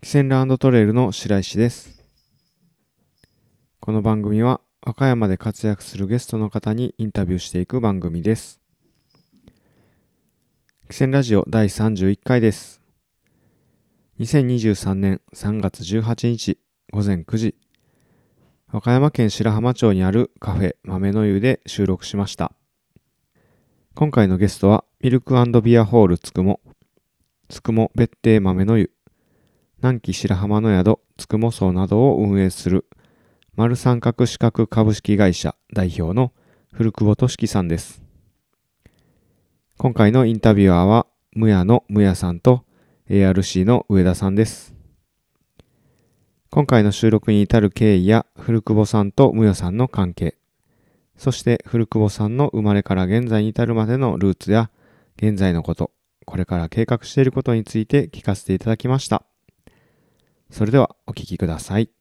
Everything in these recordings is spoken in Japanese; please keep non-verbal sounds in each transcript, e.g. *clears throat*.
キセンランドトレイルの白石です。この番組は和歌山で活躍するゲストの方にインタビューしていく番組です。キセンラジオ第31回です。2023年3月18日午前9時、和歌山県白浜町にあるカフェ豆の湯で収録しました。今回のゲストはミルクビアホールつくも、つくも別邸豆の湯、南紀白浜の宿つくも荘などを運営する丸三角四角株式会社代表の古久保俊樹さんです。今回のインタビュアーはむやのむやさんと ARC の上田さんです。今回の収録に至る経緯や古久保さんとむやさんの関係、そして古久保さんの生まれから現在に至るまでのルーツや現在のこと、これから計画していることについて聞かせていただきました。それではお聴きください。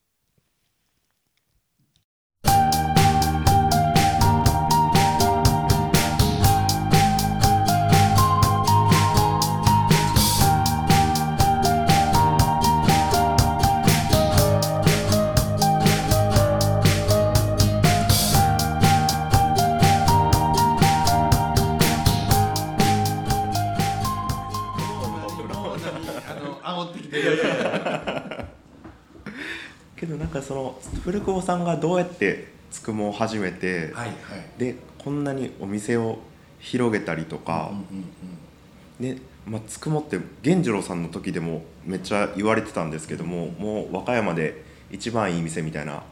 なんかその古久保さんがどうやってつくもを始めて、はいはい。でこんなにお店を広げたりとかうん、うんで、まあ、つくもって源次郎さんの時でもめっちゃ言われてたんですけどももう和歌山で一番いい店みたいな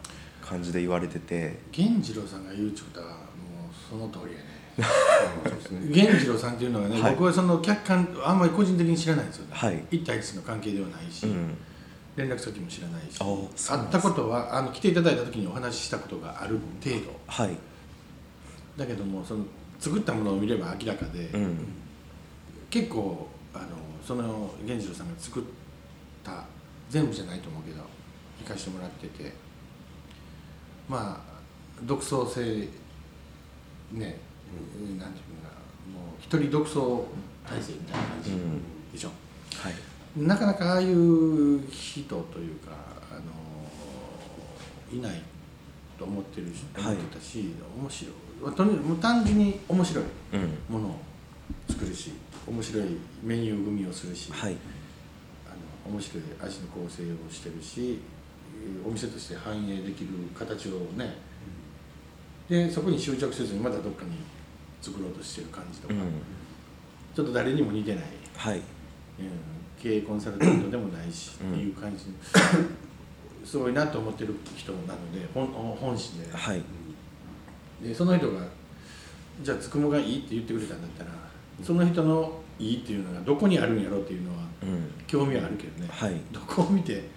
感じで言われてて。源次郎さんが言うちゅうことはもうその通りやね。*laughs* 源次郎さんっていうのはね、はい。僕はその客観あんまり個人的に知らないんですよね、はい。一対一の関係ではないし、うん連絡先も知らないし。会ったことはあの来ていただいた時にお話ししたことがある程度。はい。だけどもその作ったものを見れば明らかで、うん。結構あのその源次郎さんが作った全部じゃないと思うけど行かしてもらってて。まあ独創性ね、なんていうのかなもう一人独創体制みたいな感じうん。でしょ、はいなかなかああいう人というかあのいないと思ってるしはい。思ってたし、面白い。とにもう単純に面白いうん。ものを作るし面白いメニュー組みをするし、はい。あの面白い味の構成をしてるしえーお店として反映できる形をね、でそこに執着せずにまたどっかに作ろうとしてる感じとか、うん。ちょっと誰にも似てない、はい。うん、経営コンサルタントでもないし、うんっていう感じ *coughs* すごいなと思ってる人なので本本心で,、はい。でその人がじゃあつくもがいいって言ってくれたんだったらその人のいいっていうのがどこにあるんやろうっていうのはうん。興味はあるけどね、はい。どこを見て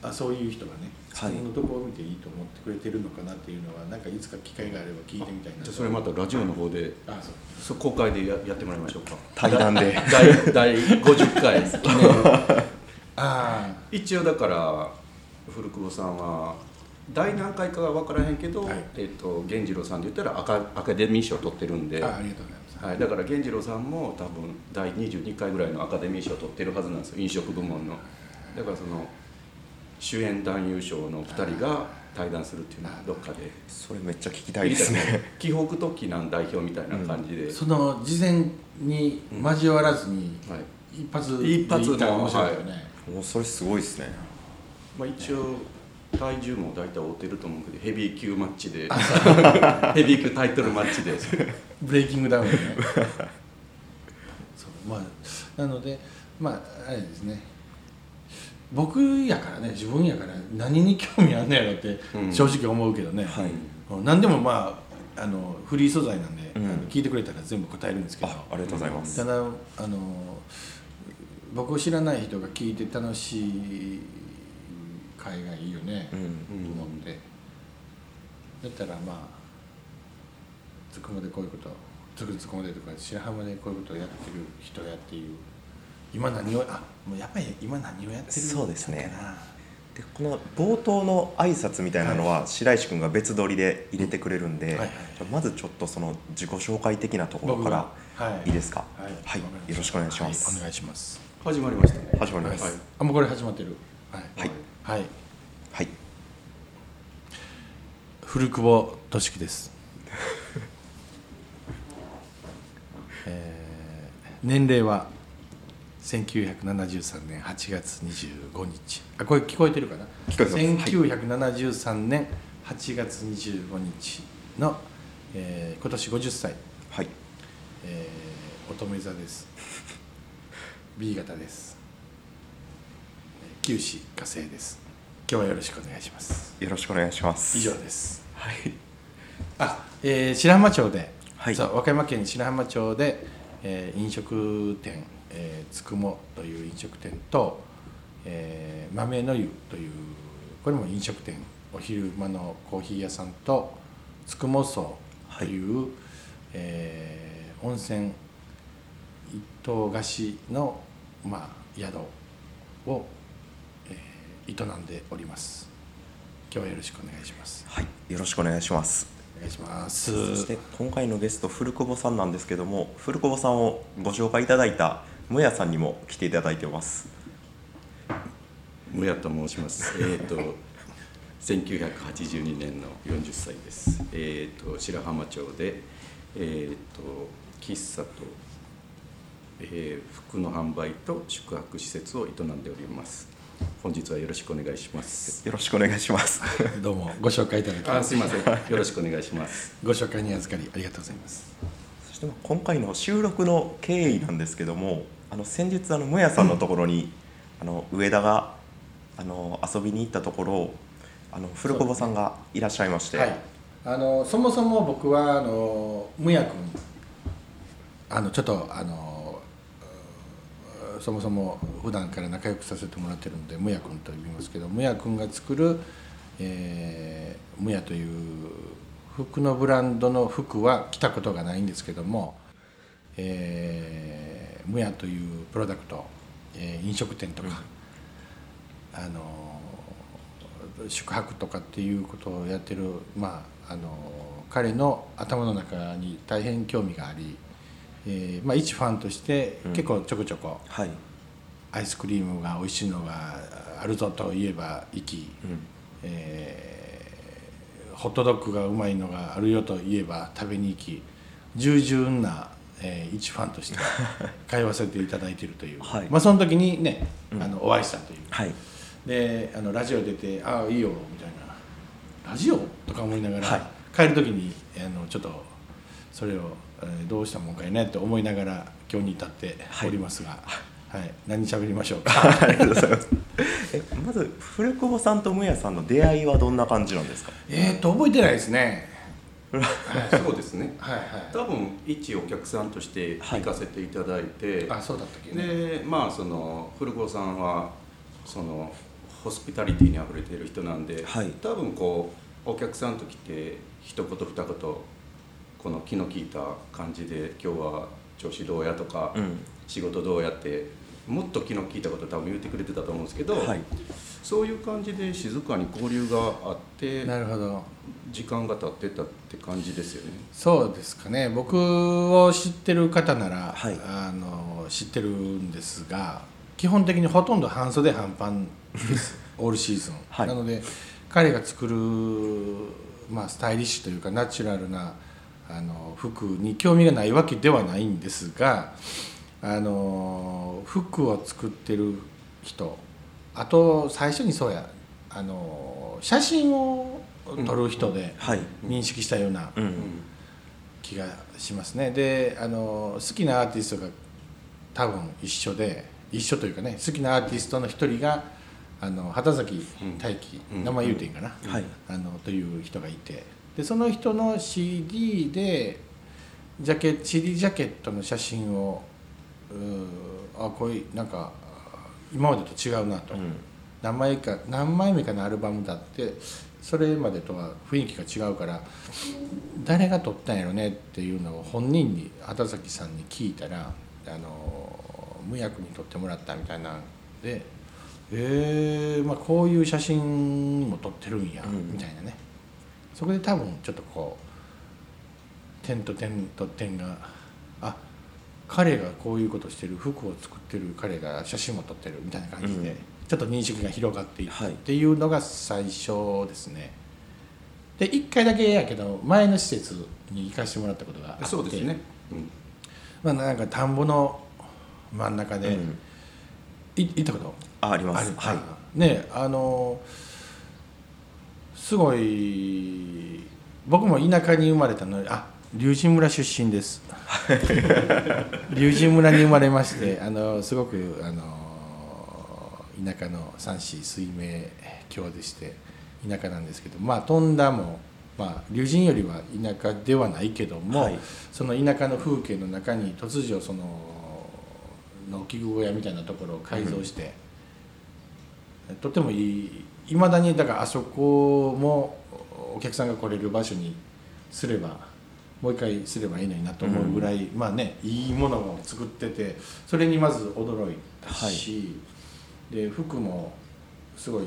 あそういう人がねつはい。くものどこを見ていいと思ってくれてるのかなっていうのはなんかいつか機会があれば聞いてみたいなじゃあそれまたラジオの方で。あそう。そう公開でややってもらいましょうか。*laughs* 対談で。第第50回記念。*laughs* あ一応だから古久保さんは第何回かは分からへんけど、はい。えっと源次郎さんで言ったらアカアカデミー賞を取ってるんで、ああありがとうございます、はい、だから源次郎さんも多分第22回ぐらいのアカデミー賞を取ってるはずなんですよ。飲食部門の。だからその主演男優賞の2人が対談するっていうのはどっかで。それめっちゃ聞きたいですね。紀北特難代表みたいな感じで、その事前に交わらずにはい。一発一発ので面白いよね、もうそれすごいですね。まあ、一応体重も大体合ってると思うけどヘビー級マッチで。*laughs* ヘビー級タイトルマッチで。*laughs* ブレイキングダウンね。そう。まあなのでまああれですね僕やからね自分やから何に興味あんのやろってうん。正直思うけどね、はい。うん。何でもまああのフリー素材なんで、うん。聞いてくれたら全部答えるんですけど。あありがとうございます。ただあの僕を知らない人が聞いて楽しい会がいいよね、うん。と思って。だったらまあつくもでこういうことつくつくもでとか白浜でこういうことをやってる人やっていう今何をあもうやっぱり今何をやってるそうですね。でこの冒頭の挨拶みたいなのは白石君が別撮りで入れてくれるんで、まずちょっとその自己紹介的なところからい。いいですか？はい。はい。よろしくお願いします。はい。お願いします。始まりました。ね始まります。はい。あもうこれ始まってる。はい。はい。はい。はい。古久保俊樹です、*laughs* えー年齢は1973年8月25日あこれ聞こえてるかな？聞こえてます。1973年8月25日の、えー今年50歳、はい。えー乙女座です。B 型です。えー九死火星です。今日はよろしくお願いします。よろしくお願いします。以上です。はい。あ、えー白浜町で、はい。そう和歌山県白浜町で、えー飲食店、えーつくもという飲食店と、えー豆の湯というこれも飲食店お昼間のコーヒー屋さんとつくも荘という、えー温泉一棟貸しの、まあ、宿を、えー営んでおります。今日はよろしくお願いします。はい。よろしくお願いします。お願いします。そして今回のゲスト古久保さんなんですけども古久保さんをご紹介いただいたむやさんにも来ていただいてますむやと申します。*laughs* えっ、と1982年の40歳です。えっ、と白浜町でえっ、と喫茶と、えー服の販売と宿泊施設を営んでおります。本日はよろしくお願いします。よろしくお願いします *laughs* どうもご紹介いただきあ、すいません。よろしくお願いします。*laughs* ご紹介に預かりありがとうございますそして今回の収録の経緯なんですけどもあの先日あのむやさんのところにあの上田があの遊びに行ったところあの古久保さんがいらっしゃいまして、はい。あのそもそも僕はあのむやくんあのちょっとあのそもそも普段から仲良くさせてもらってるんでむやくんと呼びますけどむやくんが作る、えーむやという服のブランドの服は着たことがないんですけども、えーむやというプロダクト、えー飲食店とか、あの宿泊とかっていうことをやってる、まあ、あの彼の頭の中に大変興味があり、えーまあ、一ファンとしてうん。結構ちょこちょこはい、アイスクリームが美味しいのがあるぞと言えば行き、うん。えーホットドッグがうまいのがあるよと言えば食べに行き従順な、えー一ファンとして通わせていただいているという、*laughs* はい。まあ、その時にね、うん。あのお会いしたという。はい。であのラジオ出て「ああいいよ」みたいな「ラジオ?」とか思いながら、はい。帰る時にあのちょっとそれを、えーどうしたもんかいねって思いながら今日に至っておりますが、はい。何喋りましょうか？ありがとうございます。えまず古久保さんとむやさんの出会いはどんな感じなんですか？えっと覚えてないですねそうですね。はいはい。多分一お客さんとして行かせていただいて、あそうだったっけね。でまあその古久保さんはそのホスピタリティにあふれている人なんで、はい。多分こうお客さんと来て一言二言この気の利いた感じで今日は調子どうやとか、うん。仕事どうやってもっと気の利いたこと多分言ってくれてたと思うんですけど、はい。そういう感じで静かに交流があってなるほど時間が経ってたって感じですよね。そうですかね。僕を知ってる方なら、はい。あの知ってるんですが基本的にほとんど半袖半パンです。*laughs* オールシーズン、はい。なので彼が作る、まあ、スタイリッシュというかナチュラルなあの服に興味がないわけではないんですがあの服を作ってる人あと最初にそうやあの写真を撮る人ではい。認識したような、うん。気がしますね。であの好きなアーティストが多分一緒で一緒というかね好きなアーティストの一人があの畑崎大輝、うん。名前言うていいんかな、はい。あのという人がいて。でその人の CD でジャケ CD ジャケットの写真をあこれなんか今までと違うなと、うん。何枚か何枚目かのアルバムだってそれまでとは雰囲気が違うから誰が撮ったんやろね？っていうのを本人に畑崎さんに聞いたらあの無役に撮ってもらったみたいなんでえーまあ、こういう写真も撮ってるんや、うん。みたいなね。そこで多分ちょっとこう点と点と点があ彼がこういうことしてる服を作ってる彼が写真も撮ってるみたいな感じで、うんちょっと認識が広がっていったはい。っていうのが最初ですね。で1回だけやけど前の施設に行かせてもらったことがあって。そうですね、うん。まあ、なんか田んぼの真ん中で、う行ったこと？ああります。はい。ねあのすごい僕も田舎に生まれたのであ龍神村出身です。*laughs* 龍神村に生まれましてあのすごくあの田舎の三子水明郷でして田舎なんですけどまあ飛んだもまあ龍神よりは田舎ではないけども、はい。その田舎の風景の中に突如その農機具小屋みたいなところを改造して、とてもいいいまだにだからあそこもお客さんが来れる場所にすればもう一回すればいいのになと思うぐらい、まあねいいものを作っててそれにまず驚いたし、で服もすごい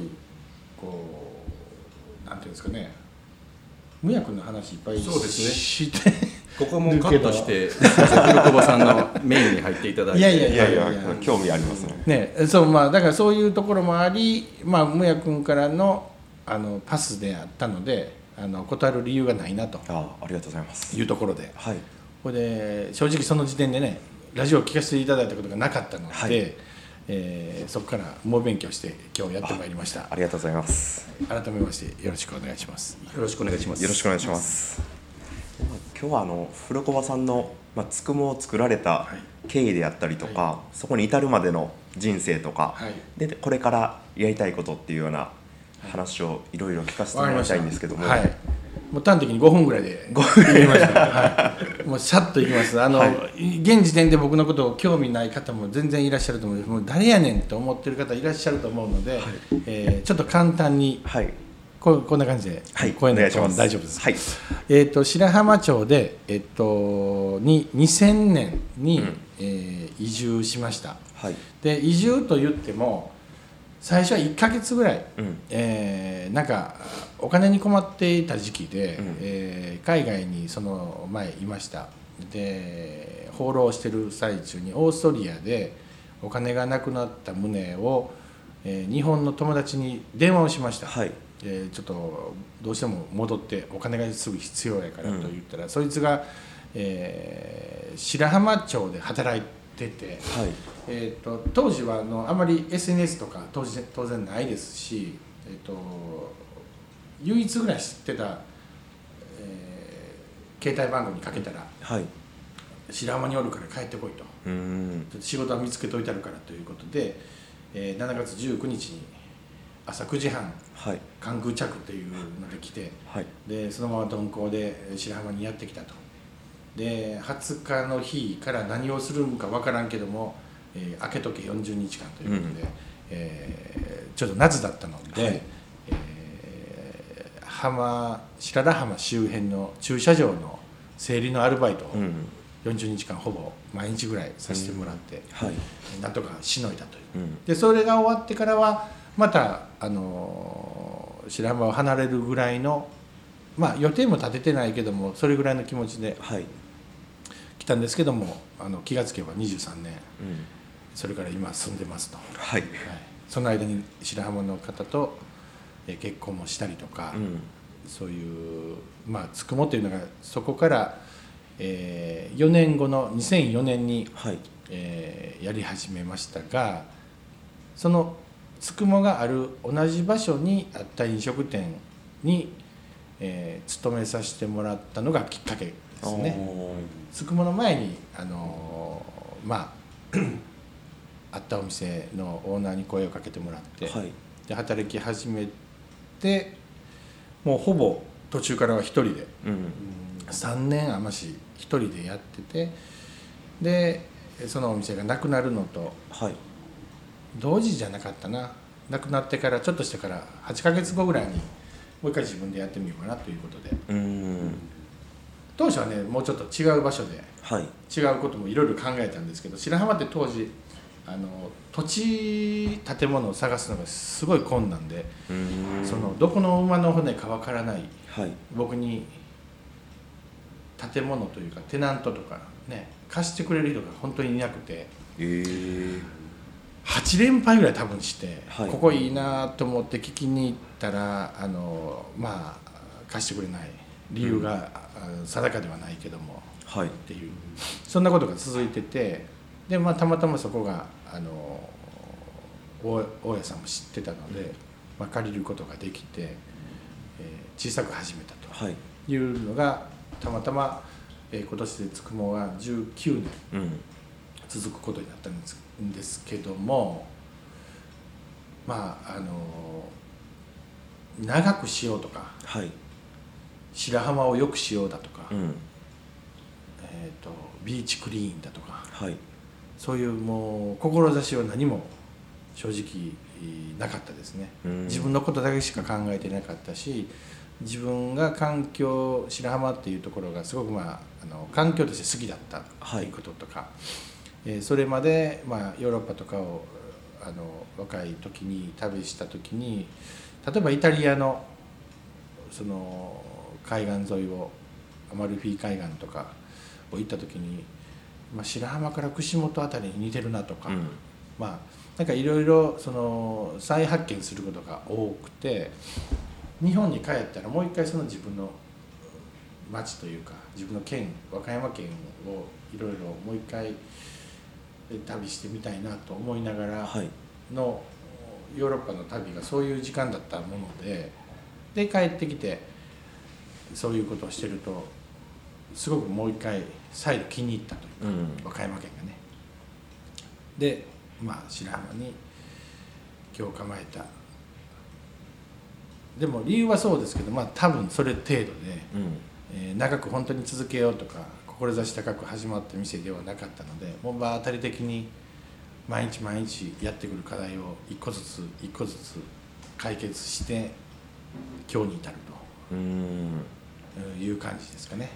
こうなんていうんですかね。無役の話いっぱいそうですね。して。ここも *laughs* カットして古久保さんのメインに入っていただいて。いやいやいやいや。興味ありますね。ねそうまあだからそういうところもありまあむや君からのあのパスであったのであの断る理由がないなと。あありがとうございます。いうところで。はい。これで正直その時点でねラジオを聞かせていただいたことがなかったので、はいえーそこから猛勉強して今日やってまいりました。ありがとうございます。改めましてよろしくお願いします。よろしくお願いします。よろしくお願いします。今日はあの古小場さんの、まあ、つくもを作られた経緯であったりとか、そこに至るまでの人生とか、はい。でこれからやりたいことっていうような話をいろいろ聞かせてもらいたいんですけども、はい、もう端的に5分ぐらいで言いました、はい、もうさっといきます。あの、は現時点で僕のことを興味ない方も全然いらっしゃると思うもう誰やねんと思ってる方いらっしゃると思うので、えーちょっと簡単にはい。ここんな感じで、はい。こういうの大丈夫です、はい。えー、と白浜町で、えっとに2000年に、うん。えー移住しました。はい。で移住と言っても最初は1ヶ月ぐらいうん。えーなんかお金に困っていた時期で、うん。えー海外にその前いました。で放浪してる最中にオーストリアでお金がなくなった旨を、えー日本の友達に電話をしました、はい。でちょっとどうしても戻ってお金がすぐ必要やからと言ったら、そいつが、えー白浜町で働いてて。はい。えー、と当時はあのあまり SNS とか当然当然ないですし、えー、と唯一ぐらい知ってた、えー携帯番号にかけたらはい「白浜におるから帰ってこい」と。うーん「仕事は見つけといてあるから」ということで、えー7月19日に朝9時半はい。関空着っていうので来てはい。でそのまま鈍行で白浜にやってきたとで20日の日から何をするんか分からんけども、えー開けとけ40日間ということで、うん。えーちょうど夏だったので、はい。えー浜白良浜周辺の駐車場の整理のアルバイトをうん。40日間ほぼ毎日ぐらいさせてもらって、はい。なんとかしのいだという。うん。でそれが終わってからはまた、あのー白浜を離れるぐらいのまあ予定も立ててないけどもそれぐらいの気持ちではい来たんですけどもあの気がつけば23年うん。それから今住んでますと、はい、はい。その間に白浜の方とえー結婚もしたりとか、うん。そういうまあつくもというのがそこから、え4年後の2004年にはい。えーやり始めましたがそのつくもがある同じ場所にあった飲食店に、えー勤めさせてもらったのがきっかけですね。おつくもの前にあのーまあ *clears throat* あったお店のオーナーに声をかけてもらって、ーはい。で働き始めてもうほぼ途中からは一人でうん。3年余し一人でやっててでそのお店がなくなるのとはい。同時じゃなかったな。なくなってからちょっとしてから8ヶ月後ぐらいにもう一回自分でやってみようかなということで。うーん当初はねもうちょっと違う場所ではい。違うこともいろいろ考えたんですけど白浜って当時あの土地建物を探すのがすごい困難でそのどこの馬の骨かわからないはい。僕に建物というかテナントとかね貸してくれる人が本当にいなくてえ。ー、8連敗ぐらい多分して、はい。ここいいなと思って聞きに行ったらあのまあ貸してくれない理由が、あ定かではないけども。はい。っていう。そんなことが続いててで、まあ、たまたまそこがあの大大家さんも知ってたので、まあ、借りることができて、えー小さく始めたはい。というのがたまたま、えー今年でつくもが19年うん。続くことになったんですんですけどもまああの長くしようとかはい白浜を良くしようだとか、うん。えー、とビーチクリーンだとかはい。そういうもう志は何も正直なかったですね、うん。自分のことだけしか考えてなかったし自分が環境白浜っていうところがすごくまああの環境として好きだったっていうこととか、えーそれまで、まあ、ヨーロッパとかをあの若い時に旅した時に例えばイタリアのその海岸沿いをアマルフィ海岸とかを行った時に、まあ、白浜から串本辺りに似てるなとか、うん。まあなんかいろいろその再発見することが多くて日本に帰ったらもう一回その自分の町というか自分の県和歌山県をいろいろもう一回旅してみたいなと思いながらはい。のヨーロッパの旅がそういう時間だったものでで帰ってきてそういうことをしてるとすごくもう一回再度気に入ったというか、うん。和歌山県がね。でまあ白浜に今日構えた。でも理由はそうですけどまあ多分それ程度で、うん。えー長く本当に続けようとか志高く始まった店ではなかったのでもう場当たり的に毎日毎日やってくる課題を一個ずつ一個ずつ解決して今日に至るうん。という感じですかね。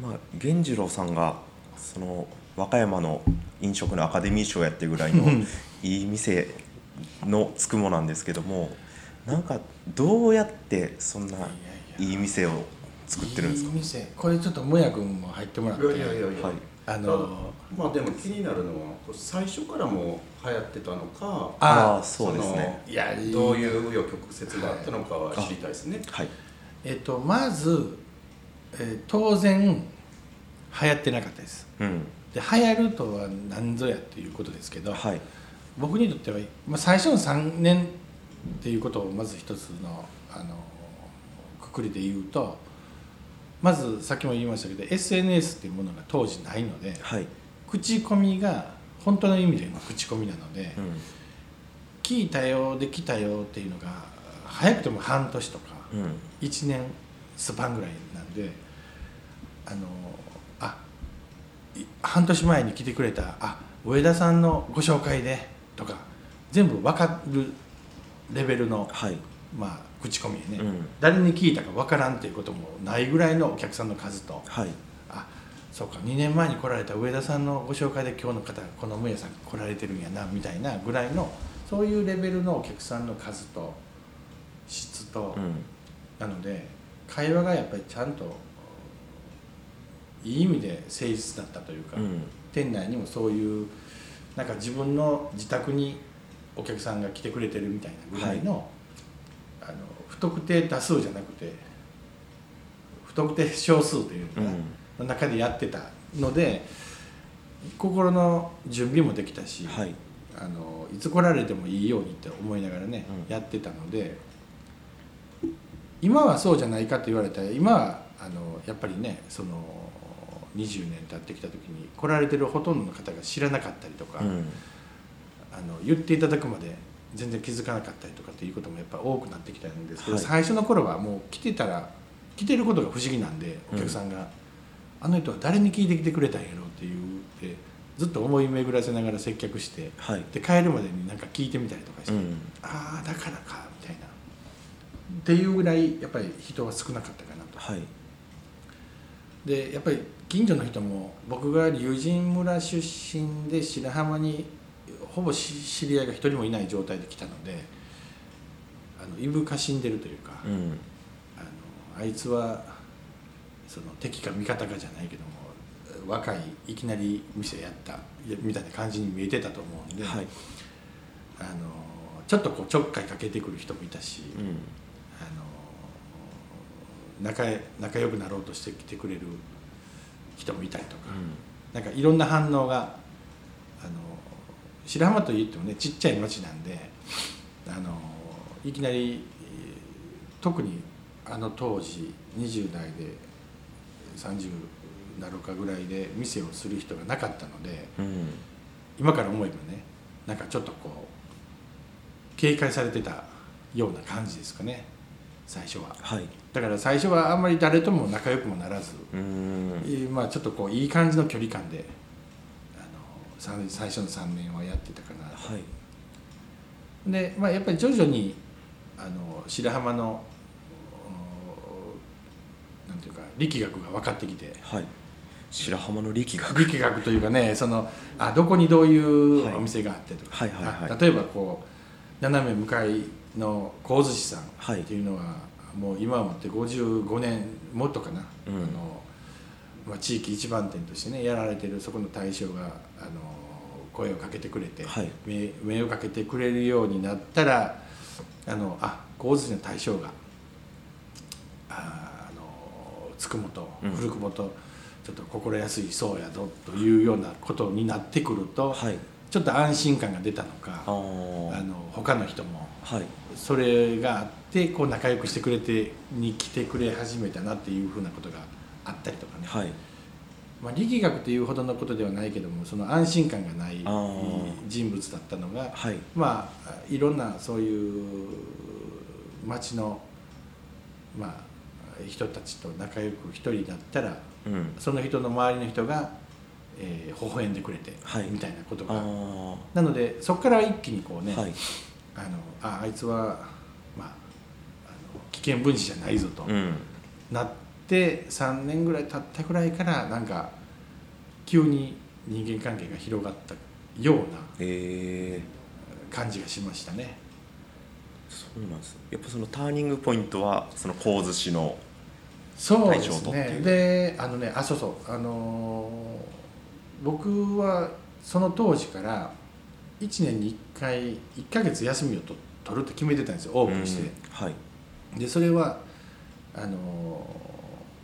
まあ源次郎さんがその和歌山の飲食のアカデミー賞やってるぐらいの *laughs* いい店のつくもなんですけどもなんかどうやってそんないい店を作ってるんですか？いい店。これちょっともや君も入ってもらって。いやいやいやいや、はい。あのまあでも気になるのは最初からもう流行ってたのかああそうですね。いやいいどういう紆余曲折があったのかは知りたいですね、はいえっとまず、えー当然流行ってなかったです。うん。で流行るとは何ぞやっていうことですけど、はい。僕にとっては、まあ、最初の3年っていうことをまず一つのあのくくりで言うとまずさっきも言いましたけど SNS っていうものが当時ないのではい。口コミが本当の意味での口コミなので、うん。聞いたよで来たよっていうのが早くても半年とかうん1年スパンぐらいなんであのあい半年前に来てくれたあ上田さんのご紹介でとか全部分かるレベルの、はい。まあ、口コミやね、うん。誰に聞いたか分からんっていうこともないぐらいのお客さんの数とはい。あそうか2年前に来られた上田さんのご紹介で今日の方このむやさん来られてるんやなみたいなぐらいのそういうレベルのお客さんの数と質と、うんなので会話がやっぱりちゃんといい意味で誠実だったというか、うん。店内にもそういうなんか自分の自宅にお客さんが来てくれてるみたいなぐらいの,、あの不特定多数じゃなくて不特定少数というのかな、うん。の中でやってたので心の準備もできたし、はい。あのいつ来られてもいいようにって思いながらね、うん。やってたので今はそうじゃないかと言われたら今はあのやっぱりねその20年経ってきた時に来られてるほとんどの方が知らなかったりとか、うん。あの言っていただくまで全然気づかなかったりとかっていうこともやっぱ多くなってきたんですけど、はい。最初の頃はもう来てたら来てることが不思議なんでお客さんが、あの人は誰に聞いてきてくれたんやろ？うっていうってずっと思い巡らせながら接客してはい。で帰るまでになんか聞いてみたりとかして、うんああだからかっていうぐらいやっぱり人は少なかったかなと。はい。でやっぱり近所の人も僕が龍神村出身で白浜にほぼし知り合いが一人もいない状態で来たのであのいぶかしんでるというか、うん。あのあいつはその敵か味方かじゃないけども若いいきなり店やったみたいな感じに見えてたと思うんで、はい。あのちょっとこうちょっかいかけてくる人もいたし、うん仲仲良くなろうとしてきてくれる人もいたりとか、なんかいろんな反応があの白浜といってもねちっちゃい町なんであのいきなりえー特にあの当時20代で30なるかぐらいで店をする人がなかったのでうん。今から思えばねなんかちょっとこう警戒されてたような感じですかね最初は。はい。だから最初はあんまり誰とも仲良くもならず、まあちょっとこういい感じの距離感であのさ最初の3年はやってたかなと。はい。で、まあ、やっぱり徐々にあの白浜のおなんていうか力学が分かってきて。はい。白浜の力学。力学というかねそのあどこにどういうお店があってとか、はいはいはいはい。あ例えばこう斜め向かいの神寿司さんはい。っていうのは、もう今をもって55年もっとかな、うん。あのまあ、地域一番店としてねやられてるそこの大将があの声をかけてくれて、はい。目目をかけてくれるようになったらあのあ神寿司の大将がああのつくもとうん。古久保とちょっと心安いそうやぞというようなことになってくると、はい。ちょっと安心感が出たのかあの他の人もはいそれがあってこう仲良くしてくれてに来てくれ始めたなっていうふうなことがあったりとかね、はい。まあ、力学というほどのことではないけどもその安心感がない人物だったのがはい。まあいろんなそういう町の、まあ、人たちと仲良く一人だったらうん。その人の周りの人が、えー微笑んでくれて、はい。みたいなことあがー。なのでそこから一気にこうね、はいあのああいつは、まあ、あの危険分子じゃないぞと、うん。なって3年ぐらい経ったぐらいからなんか急に人間関係が広がったようなえ。感じがしましたね。ー、そうなんです。やっぱそのターニングポイントはその神津市のそうでね。であのねあそうそう。あのー僕はその当時から1年に1回1ヶ月休みをと取るって決めてたんですよオープンして。うんはい。でそれはあの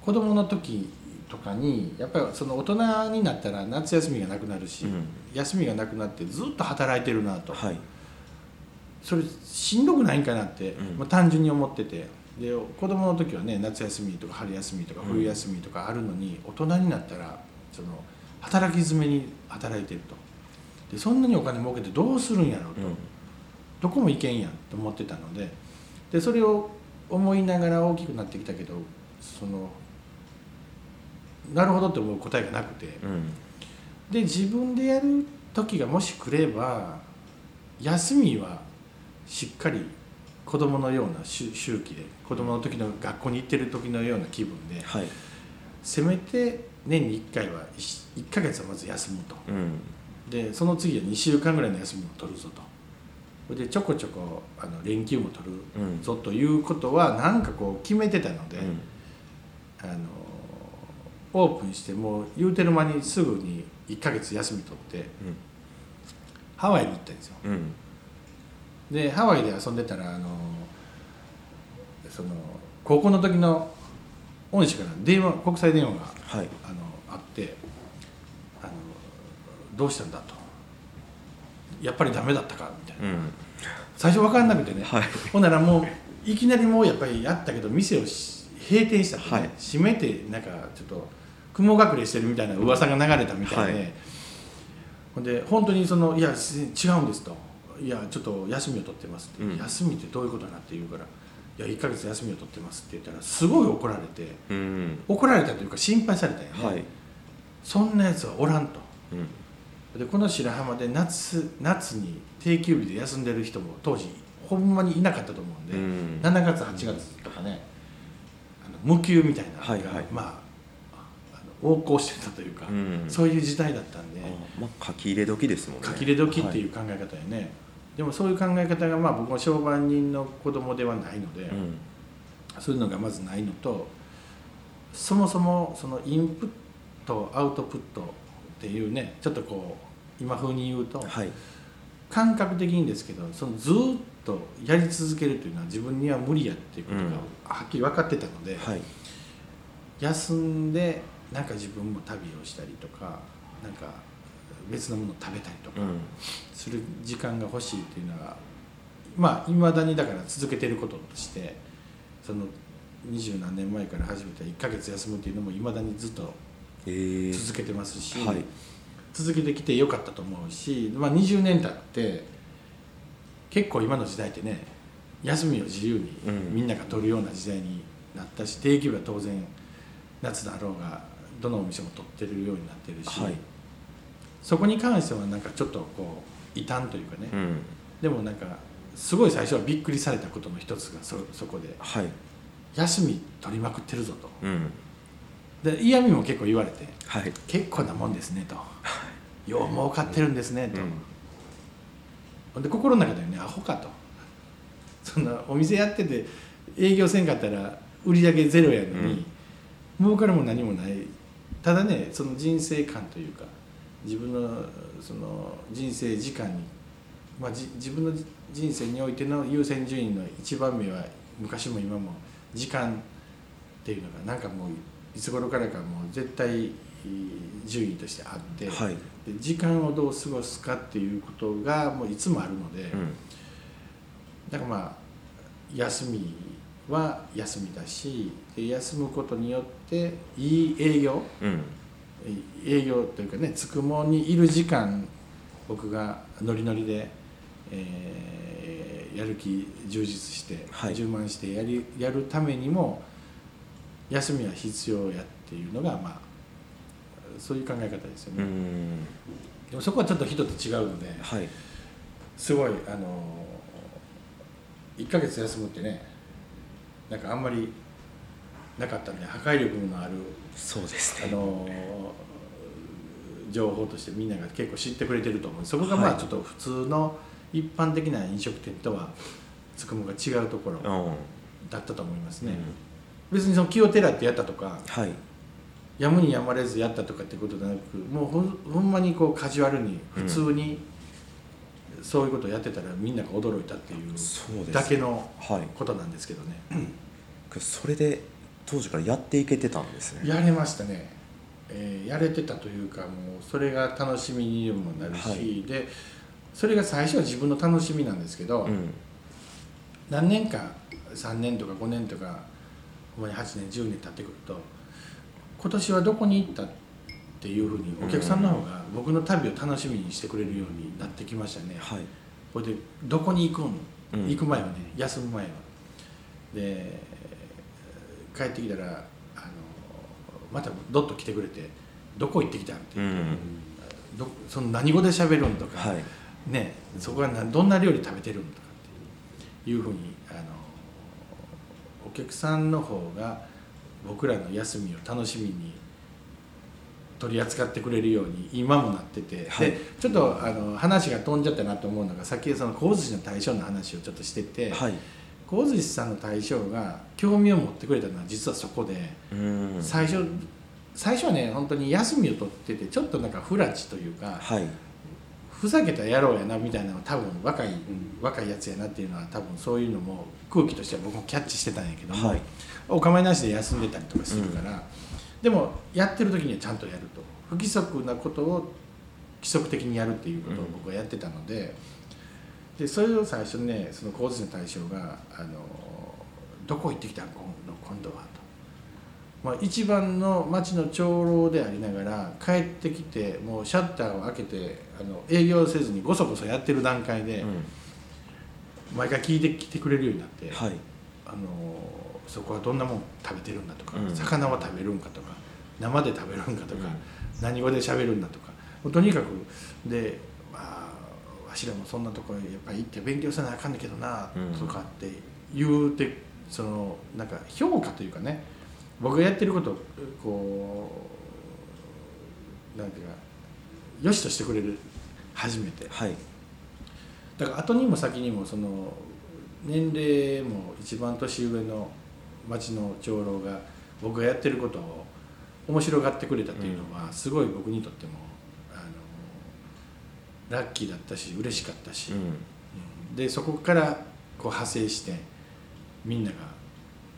子供の時とかにやっぱりその大人になったら夏休みがなくなるし、うん。休みがなくなってずっと働いてるなと、はい。それしんどくないんかなって、うん。まあ、単純に思ってて。で子供の時はね夏休みとか春休みとか冬休みとかあるのに、大人になったらその働き詰めに働いてるとでそんなにお金儲けてどうするんやろうと、うん。どこも行けんやんと思ってたので。でそれを思いながら大きくなってきたけどそのなるほどって思う答えがなくて。うん。で自分でやる時がもし来れば休みはしっかり子供のような周周期で子供の時の学校に行ってる時のような気分ではい。せめて年に1回は 1, ヶ月はまず休むと。うんでその次は2週間ぐらいの休みを取るぞと。それでちょこちょこあの連休も取るうんぞということはなんかこう決めてたので、うん。あのオープンしてもう言うてる間にすぐに1ヶ月休み取ってハワイに行ったんですよ。うん。でハワイで遊んでたらあのその高校の時の恩師から電話国際電話がはい。あのあってあの「どうしたんだ?」と「やっぱりダメだったか?」みたいな。うん。最初分かんなくてね、はい。ほんならもういきなりもうやっぱりやったけど店をし閉店したってね、はい。閉めてなんかちょっと雲隠れしてるみたいな噂が流れたみたいで、はい。ほんで本当にその「いや違うんです」と「いやちょっと休みを取ってます」って、うん。休みってどういうことなって言うから「いや1ヶ月休みを取ってます」って言ったらすごい怒られて。うん。怒られたというか心配されたよね、はい。そんなやつはおらんと。うんでこの白浜で夏夏に定休日で休んでる人も当時ほんまにいなかったと思うんで、うん。7月8月とかねあの無給みたいなのが、はいはい。まあ横行してたというか、うん。そういう時代だったんであまあ書き入れ時ですもんね。書き入れ時っていう考え方やね、でもそういう考え方がまあ僕は商売人の子供ではないので、はいうん。そういうのがまずないのとそもそもそのインプッとアウトプットっていうねちょっとこう今風に言うと、はい。感覚的にですけどそのずーっとやり続けるというのは自分には無理やっていうことがうん。はっきり分かってたので、はい。休んでなんか自分も旅をしたりとかなんか別のものを食べたりとかうん。する時間が欲しいっていうのがまあいまだにだから続けてることとしてその二十何年前から始めた1ヶ月休むっていうのもいまだにずっとえー続けてますし、はい。続けてきてよかったと思うし、まあ、20年経って結構今の時代ってね休みを自由にうん。みんなが取るような時代になったし定休日は当然夏だろうがどのお店も取ってるようになってるし、はい。そこに関してはなんかちょっとこう異端というかね、うん。でもなんかすごい最初はびっくりされたことの一つがそそこではい。休み取りまくってるぞと。うんで嫌味も結構言われてはい。結構なもんですねと。よう儲かってるんですねと、うん。ほんで心の中でねアホかと。そんなお店やってて営業せんかったら売り上げゼロやのに、儲かるも何もない。ただねその人生観というか自分のその人生時間に、まあ、じ自分の人生においての優先順位の一番目は昔も今も時間っていうのがなんかもういつ頃からかもう絶対順位としてあって、はい。で時間をどう過ごすかっていうことがもういつもあるので、うん。だからまあ休みは休みだしで休むことによっていい営業うん。営業というかねつくもにいる時間僕がノリノリで、えーやる気充実して、はい。充満してやりやるためにも休みは必要やっていうのがまあそういう考え方ですよね、うん。でもそこはちょっと人と違うのではい。すごいあの1ヶ月休むってねなんかあんまりなかったんで破壊力のあるそうですね。あの情報としてみんなが結構知ってくれてると思うそこがまはい。あちょっと普通の一般的な飲食店とはつくもが違うところうん。だったと思いますね、うん別にその気をてらってやったとかはい。やむにやまれずやったとかってことじゃなくもうほんほんまにこうカジュアルに普通にそういうことをやってたらみんなが驚いたっていうだけのはい。ことなんですけどね。それで当時からやっていけてたんですね。やれましたね、えーやれてたというかもうそれが楽しみにもなるし、はい。でそれが最初は自分の楽しみなんですけど、うん。何年か3年とか5年とかほんまに8年10年経ってくると今年はどこに行ったっていうふうにお客さんの方が僕の旅を楽しみにしてくれるようになってきましたね、はい。これでどこに行くん、うん。行く前はね休む前は。で帰ってきたらあのまたどっと来てくれて「どこ行ってきたん?」って言って、うん。どその何語で喋るんとか、はい。ね、そこはなどんな料理食べてるんとかっていうふうにお客さんの方が僕らの休みを楽しみに取り扱ってくれるように今もなってて、はい。でちょっとあの話が飛んじゃったなと思うのがさっきその神寿司の大将の話をちょっとしてて、はい。神寿司さんの大将が興味を持ってくれたのは実はそこで。うん。最初最初はね本当に休みを取っててちょっとなんか不埒というかはいふざけた野郎やなみたいなのは多分若い、若いやつやなっていうのは多分そういうのも空気としては僕もキャッチしてたんやけども、はい。お構いなしで休んでたりとかするから、でもやってる時にはちゃんとやると。不規則なことを規則的にやるっていうことを僕はやってたので,、でそれを最初ねその工事の大将があの「どこ行ってきたん？今度今度は」と。まあ、一番の町の長老でありながら帰ってきてもうシャッターを開けてあの営業せずにごそごそやってる段階で、うん。毎回聞いてきてくれるようになって、はい。あのそこはどんなもん食べてるんだとか、うん。魚は食べるんかとか生で食べるんかとか、うん。何語で喋るんだとかとにかくで、まあ、わしらもそんなところやっぱり行って勉強せなあかんねんけどな、うん。とかって言うてそのなんか評価というかね僕がやってることをこうなんていうかよしとしてくれる初めて。はい。だから後にも先にもその年齢も一番年上の町の長老が僕がやってることを面白がってくれたというのは、すごい僕にとってもあのラッキーだったし嬉しかったし、うん。うん。でそこからこう派生してみんなが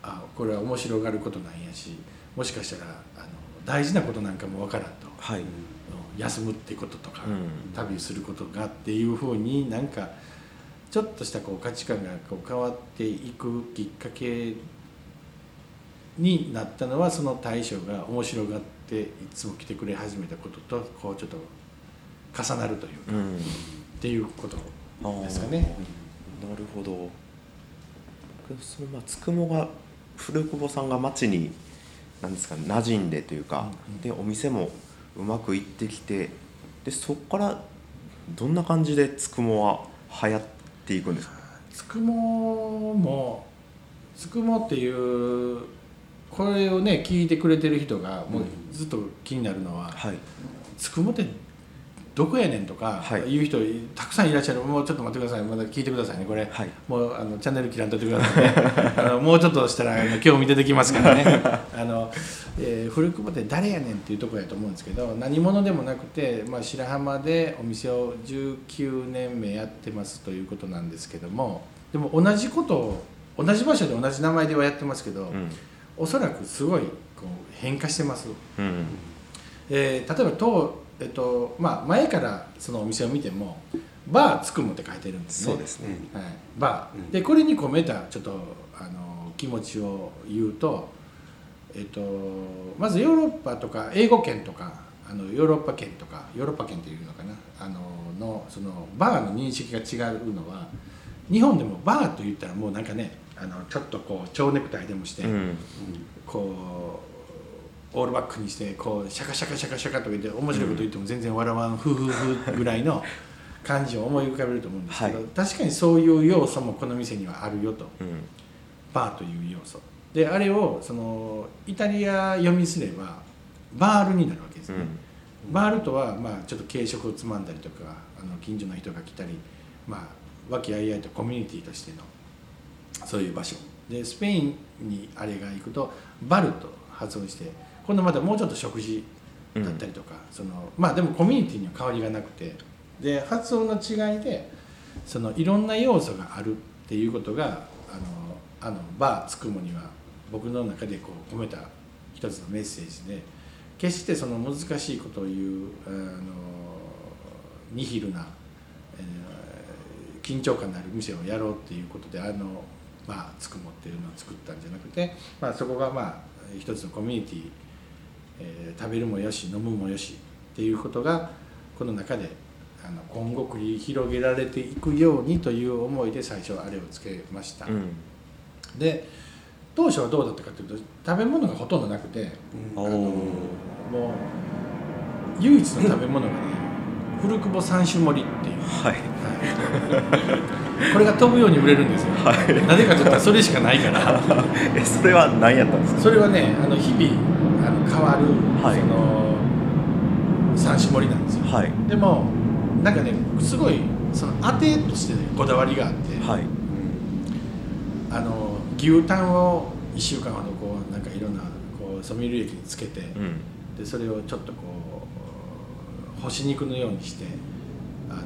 あこれは面白がることなんやしもしかしたらあの大事なことなんかもわからんと。はい。休むってこととか、うん。旅することがっていうふうになんかちょっとしたこう価値観がこう変わっていくきっかけになったのはその大将が面白がっていつも来てくれ始めたこととこうちょっと重なるというか、っうん。ていうことですかね。なるほど。そのまあつくもが古久保さんが町になんですか馴染んでというか、でお店もうまくいってきてでそこからどんな感じでつくもは流行っていくんですか？つくももつくもっていうこれをね聞いてくれてる人がもうずっと気になるのは、はい。つくもってどこやねんとかはい。言う人たくさんいらっしゃる。もうちょっと待ってください。まだ聞いてくださいねこれ、はい。もうあのチャンネル切らんといてくださいね。*laughs* あのもうちょっとしたら興味出てきますからね。*laughs* あの、えー古久保って誰やねんっていうところやと思うんですけど何者でもなくて、まあ、白浜でお店を19年目やってますということなんですけどもでも同じことを同じ場所で同じ名前ではやってますけど、うん。おそらくすごいこう変化してます。うん。えー例えば当、えっとまあ、前からそのお店を見ても「バーつくも」って書いてるんですね。そうですね、はい、バー、うん。でこれに込めたちょっとあの気持ちを言うと、えっと、まずヨーロッパとか英語圏とかあのヨーロッパ圏とかヨーロッパ圏っていうのかな。あののそのバーの認識が違うのは日本でもバーと言ったらもうなんかねあのちょっとこう蝶ネクタイでもして、うん。こうオールバックにしてこうシャカシャカシャカシャカとか言って面白いこと言っても全然笑わんフフフぐらいの感じを思い浮かべると思うんですけど、はい。確かにそういう要素もこの店にはあるよと。うん。バーという要素。であれをそのイタリア読みすればバールになるわけですね、バールとはまあちょっと軽食をつまんだりとかあの近所の人が来たりまあ和気あいあいとコミュニティとしてのそういう場所。でスペインにあれが行くとバルと発音して今度またもうちょっと食事だったりとか、そのまあでもコミュニティには変わりがなくてで発音の違いでそのいろんな要素があるっていうことがあのあのバーつくもには僕の中でこう込めた一つのメッセージで決してその難しいことを言うあのニヒルな、えー緊張感のある店をやろうっていうことであのまあつくもっていうのを作ったんじゃなくて、まあ、そこがまあ一つのコミュニティ、えー食べるもよし飲むもよしっていうことがこの中であの今後繰り広げられていくようにという思いで最初あれをつけました、うん。で当初はどうだったかというと食べ物がほとんどなくておー。あのもう唯一の食べ物がね古久保三種盛りっていう、はい。はい。これが飛ぶように売れるんですよ、なぜかといったらそれしかないから。*laughs* えそれは何やったんですか？それはねあの日々変わる、はい。その三種盛りなんですよ。はい。でもなんかねすごいその当てとしてこだわりがあって、はい。あの牛タンを1週間ほどこうなんかいろんなこうソミュリ液につけて、うん。でそれをちょっとこう干し肉のようにしてあの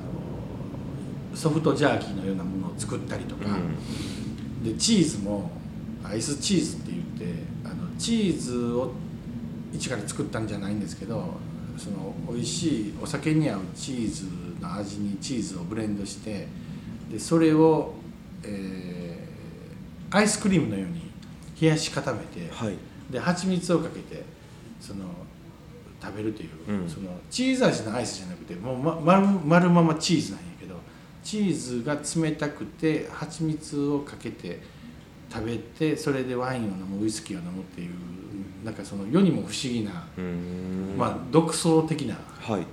ソフトジャーキーのようなものを作ったりとか、でチーズもアイスチーズって言ってあのチーズを一から作ったんじゃないんですけどその美味しいお酒に合うチーズの味にチーズをブレンドしてでそれを、えーアイスクリームのように冷やし固めて、はい。で蜂蜜をかけてその食べるという、うん。そのチーズ味のアイスじゃなくてもうま丸丸ままチーズなんやけどチーズが冷たくて蜂蜜をかけて食べてそれでワインを飲むウイスキーを飲むっていうなんかその世にも不思議な、うーん。まあ独創的なはい。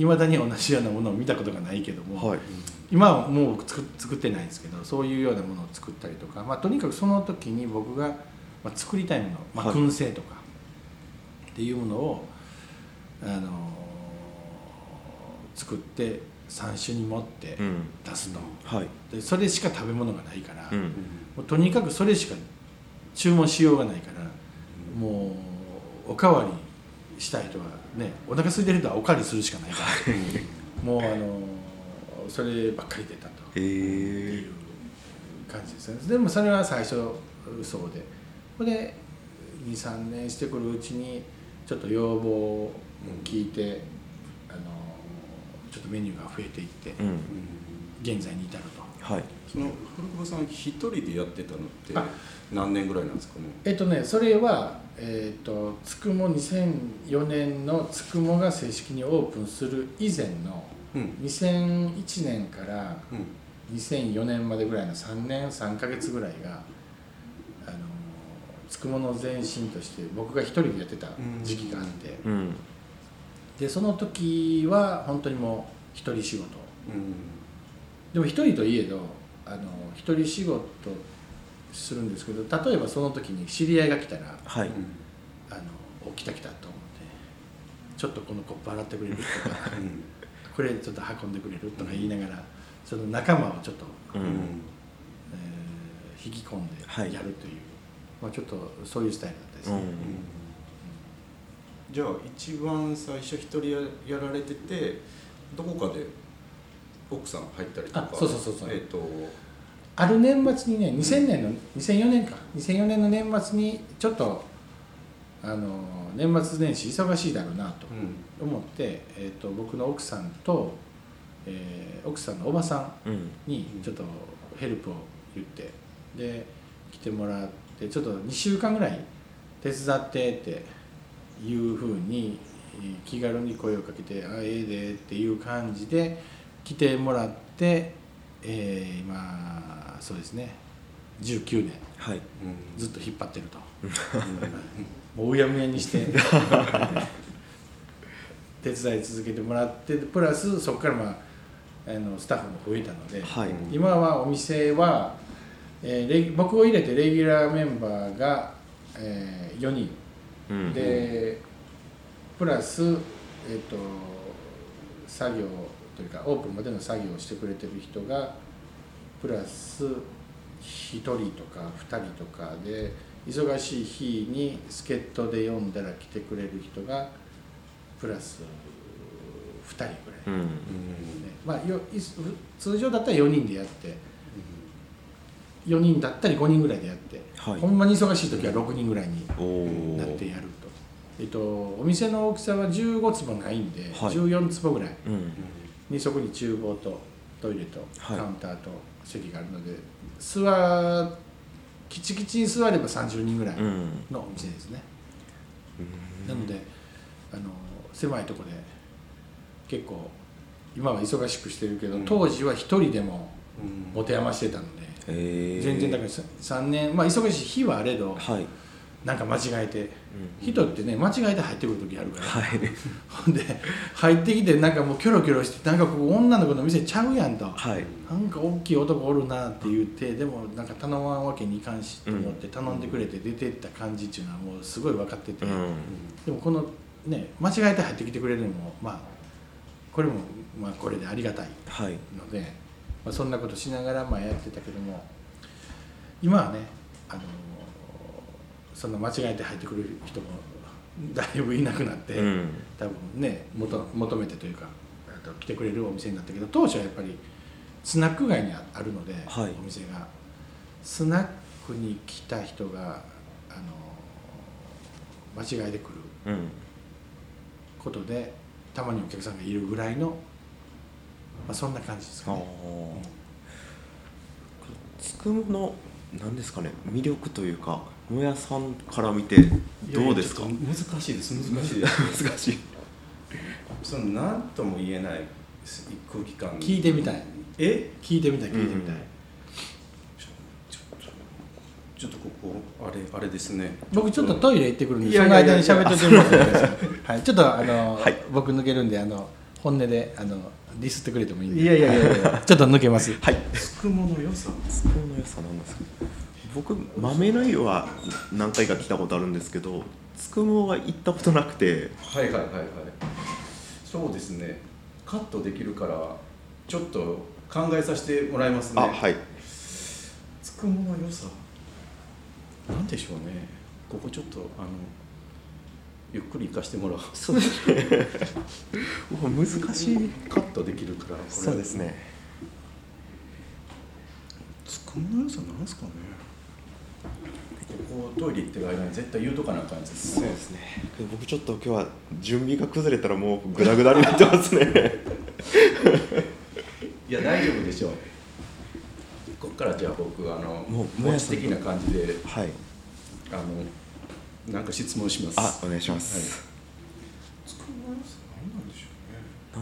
いまだに同じようなものを見たことがないけども、はい。今はもう作作ってないんですけどそういうようなものを作ったりとか、まあ、とにかくその時に僕が、まあ、作りたいもの、まあ、はい。燻製とかっていうものを、あの作って三種に持ってうん。出すと、はい。でそれしか食べ物がないから、もうんうとにかくそれしか注文しようがないからもうおかわりしたい人はねお腹空いてる人はおかわりするしかないから *laughs* もうあのそればっかり出たと。いう感じですね。でもそれは最初そうで。これで23年してくるうちにちょっと要望を聞いて、あのちょっとメニューが増えていって、うん。現在に至るとはい。その古久保さん一人でやってたのってあ。何年ぐらいなんですかねえっとねそれはえっとつくも2004年のつくもが正式にオープンする以前のうん。2001年からうん。2004年までぐらいの3年3ヶ月ぐらいがあのつくもの前身として僕が一人でやってた時期があって。うん。でその時は本当にもう一人仕事。うんでも一人といえどあの一人仕事するんですけど例えばその時に知り合いが来たらはい。あのお来た来たと思ってちょっとこのコップ洗ってくれる？*laughs* とかこれちょっと運んでくれる？とか言いながらその仲間をちょっと、ううん。んえー引き込んではい。やるという、まあ、ちょっとそういうスタイルだったですね、うん。じゃあ一番最初一人ややられててどこかで奥さん入ったりとか。あそうそうそうそう。えっ、と。ある年末にね2000年の2004年か。2004年の年末にちょっとあの年末年始忙しいだろうなとうん。思って、えー、と僕の奥さんと、えー奥さんのおばさんうん。にちょっとヘルプを言ってで来てもらってちょっと2週間ぐらい手伝ってっていうふうにえー気軽に声をかけて「あええで」っていう感じで来てもらって、えー今そうですね。19年。はい。うん。ずっと引っ張ってると。もううやむやにして。手伝い続けてもらってプラスそこから、まあ、あのスタッフも増えたので、はい。今はお店は、えー僕を入れてレギュラーメンバーが、え4人。うん。でプラス、えっと作業というかオープンまでの作業をしてくれてる人がプラス1人とか2人とかで忙しい日に助っ人で読んだら来てくれる人がプラス2人ぐらい、うん。ね。まあ、よい通常だったら4人でやって4人だったり5人ぐらいでやって、はい。ほんまに忙しい時は6人ぐらいになってやると、えっと、お店の大きさは15坪ないんで、はい。14坪ぐらい。うんにそこに厨房とトイレとはい。カウンターと席があるので、座きちきちに座れば30人ぐらいうん。のお店ですね、なのであの狭いとこで結構今は忙しくしてるけど、うん。当時は一人でもうん。持て余してたので、へえ全然だから3年まあ忙しい日はあれどはいなんか間違えて。うん。人ってね間違えて入ってくる時あるから、はい。ほんで入ってきてなんかもうキョロキョロしてなんかここ女の子の店ちゃうやんと、はい。なんか大きい男おるなって言ってでもなんか頼まんわけにいかんしと思って頼んでくれて出てった感じっていうのはもうすごい分かってて、うん。でもこのね間違えて入ってきてくれるのもまあこれもまあこれでありがたいはい。ので、まあ、そんなことしながらまあやってたけども今はねあのそんな間違えて入ってくる人もだいぶいなくなって、うん。多分ね求求めてというか来てくれるお店になったけど当初はやっぱりスナック街にああるので、はい。お店が。スナックに来た人があの間違えてくるうん。ことでたまにお客さんがいるぐらいの、まあ、そんな感じですかあね。あつくもの何ですかね魅力というかもやさんから見てどうですか？難しいです難しいです。難しい。その何とも言えない空気感。聞いてみたい。え？聞いてみたい聞いてみたい、うんちょっとここあれあれですね。僕ちょっとトイレ行ってくるんでいその間に喋っててもらっていいです。かはい、ちょっとあの、はい。僕抜けるんであの本音であのディスってくれてもいいんで。いやいやいやいや。*laughs* ちょっと抜けます。はい。つくもの良さつくもの良さなんですか？僕豆の湯は何回か来たことあるんですけどつくもは行ったことなくて。はいはいはいはい。そうですね。カットできるからちょっと考えさせてもらいますね。あはい。つくもの良さ。なんでしょうね。ここちょっとあのゆっくり行かしてもらおう。そうですね。*laughs* 難しい。カットできるからこれ。そうですね。つくもの良さなんですかねここトイレ行ってる間に絶対言うとかなあかんやつですね。すね。僕ちょっと今日は準備が崩れたらもうグダグダになってますね。*laughs* いや大丈夫でしょう。ここからじゃあ僕あのもう文字的な感じではい。あのなんか質問します。あお願いしまはい。す、つくもの良さ何なんでしょうね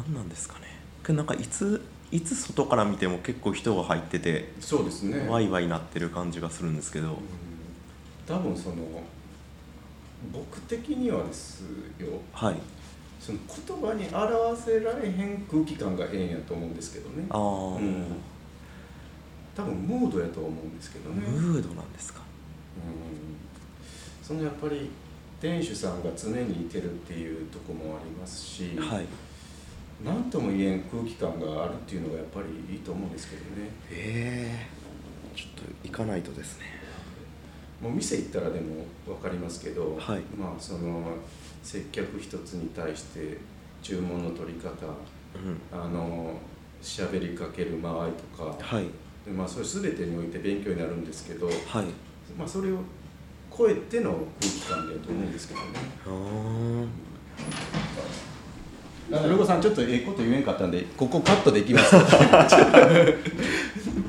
何なんですかね。これなんかいついつ外から見ても結構人が入っててそうですね。ワイワイなってる感じがするんですけど。多分その僕的にはですよ。はい。その言葉に表せられへん空気感がええんやと思うんですけどね。ああ、うん。多分ムードやと思うんですけどね、うん、ムードなんですか？そのやっぱり店主さんが常にいてるっていうとこもありますし、はい何とも言えん空気感があるっていうのがやっぱりいいと思うんですけどね。ええ。ちょっと行かないとですね。もう店行ったらでも分かりますけど、はい。まあその接客一つに対して注文の取り方うん。あの喋りかける間合いとか、はい。でまあ、それ全てにおいて勉強になるんですけど、はい。まあ、それを超えての空気感だと思うんですけどね。あー。あのロゴさんちょっとええこと言えんかったんでここカットできます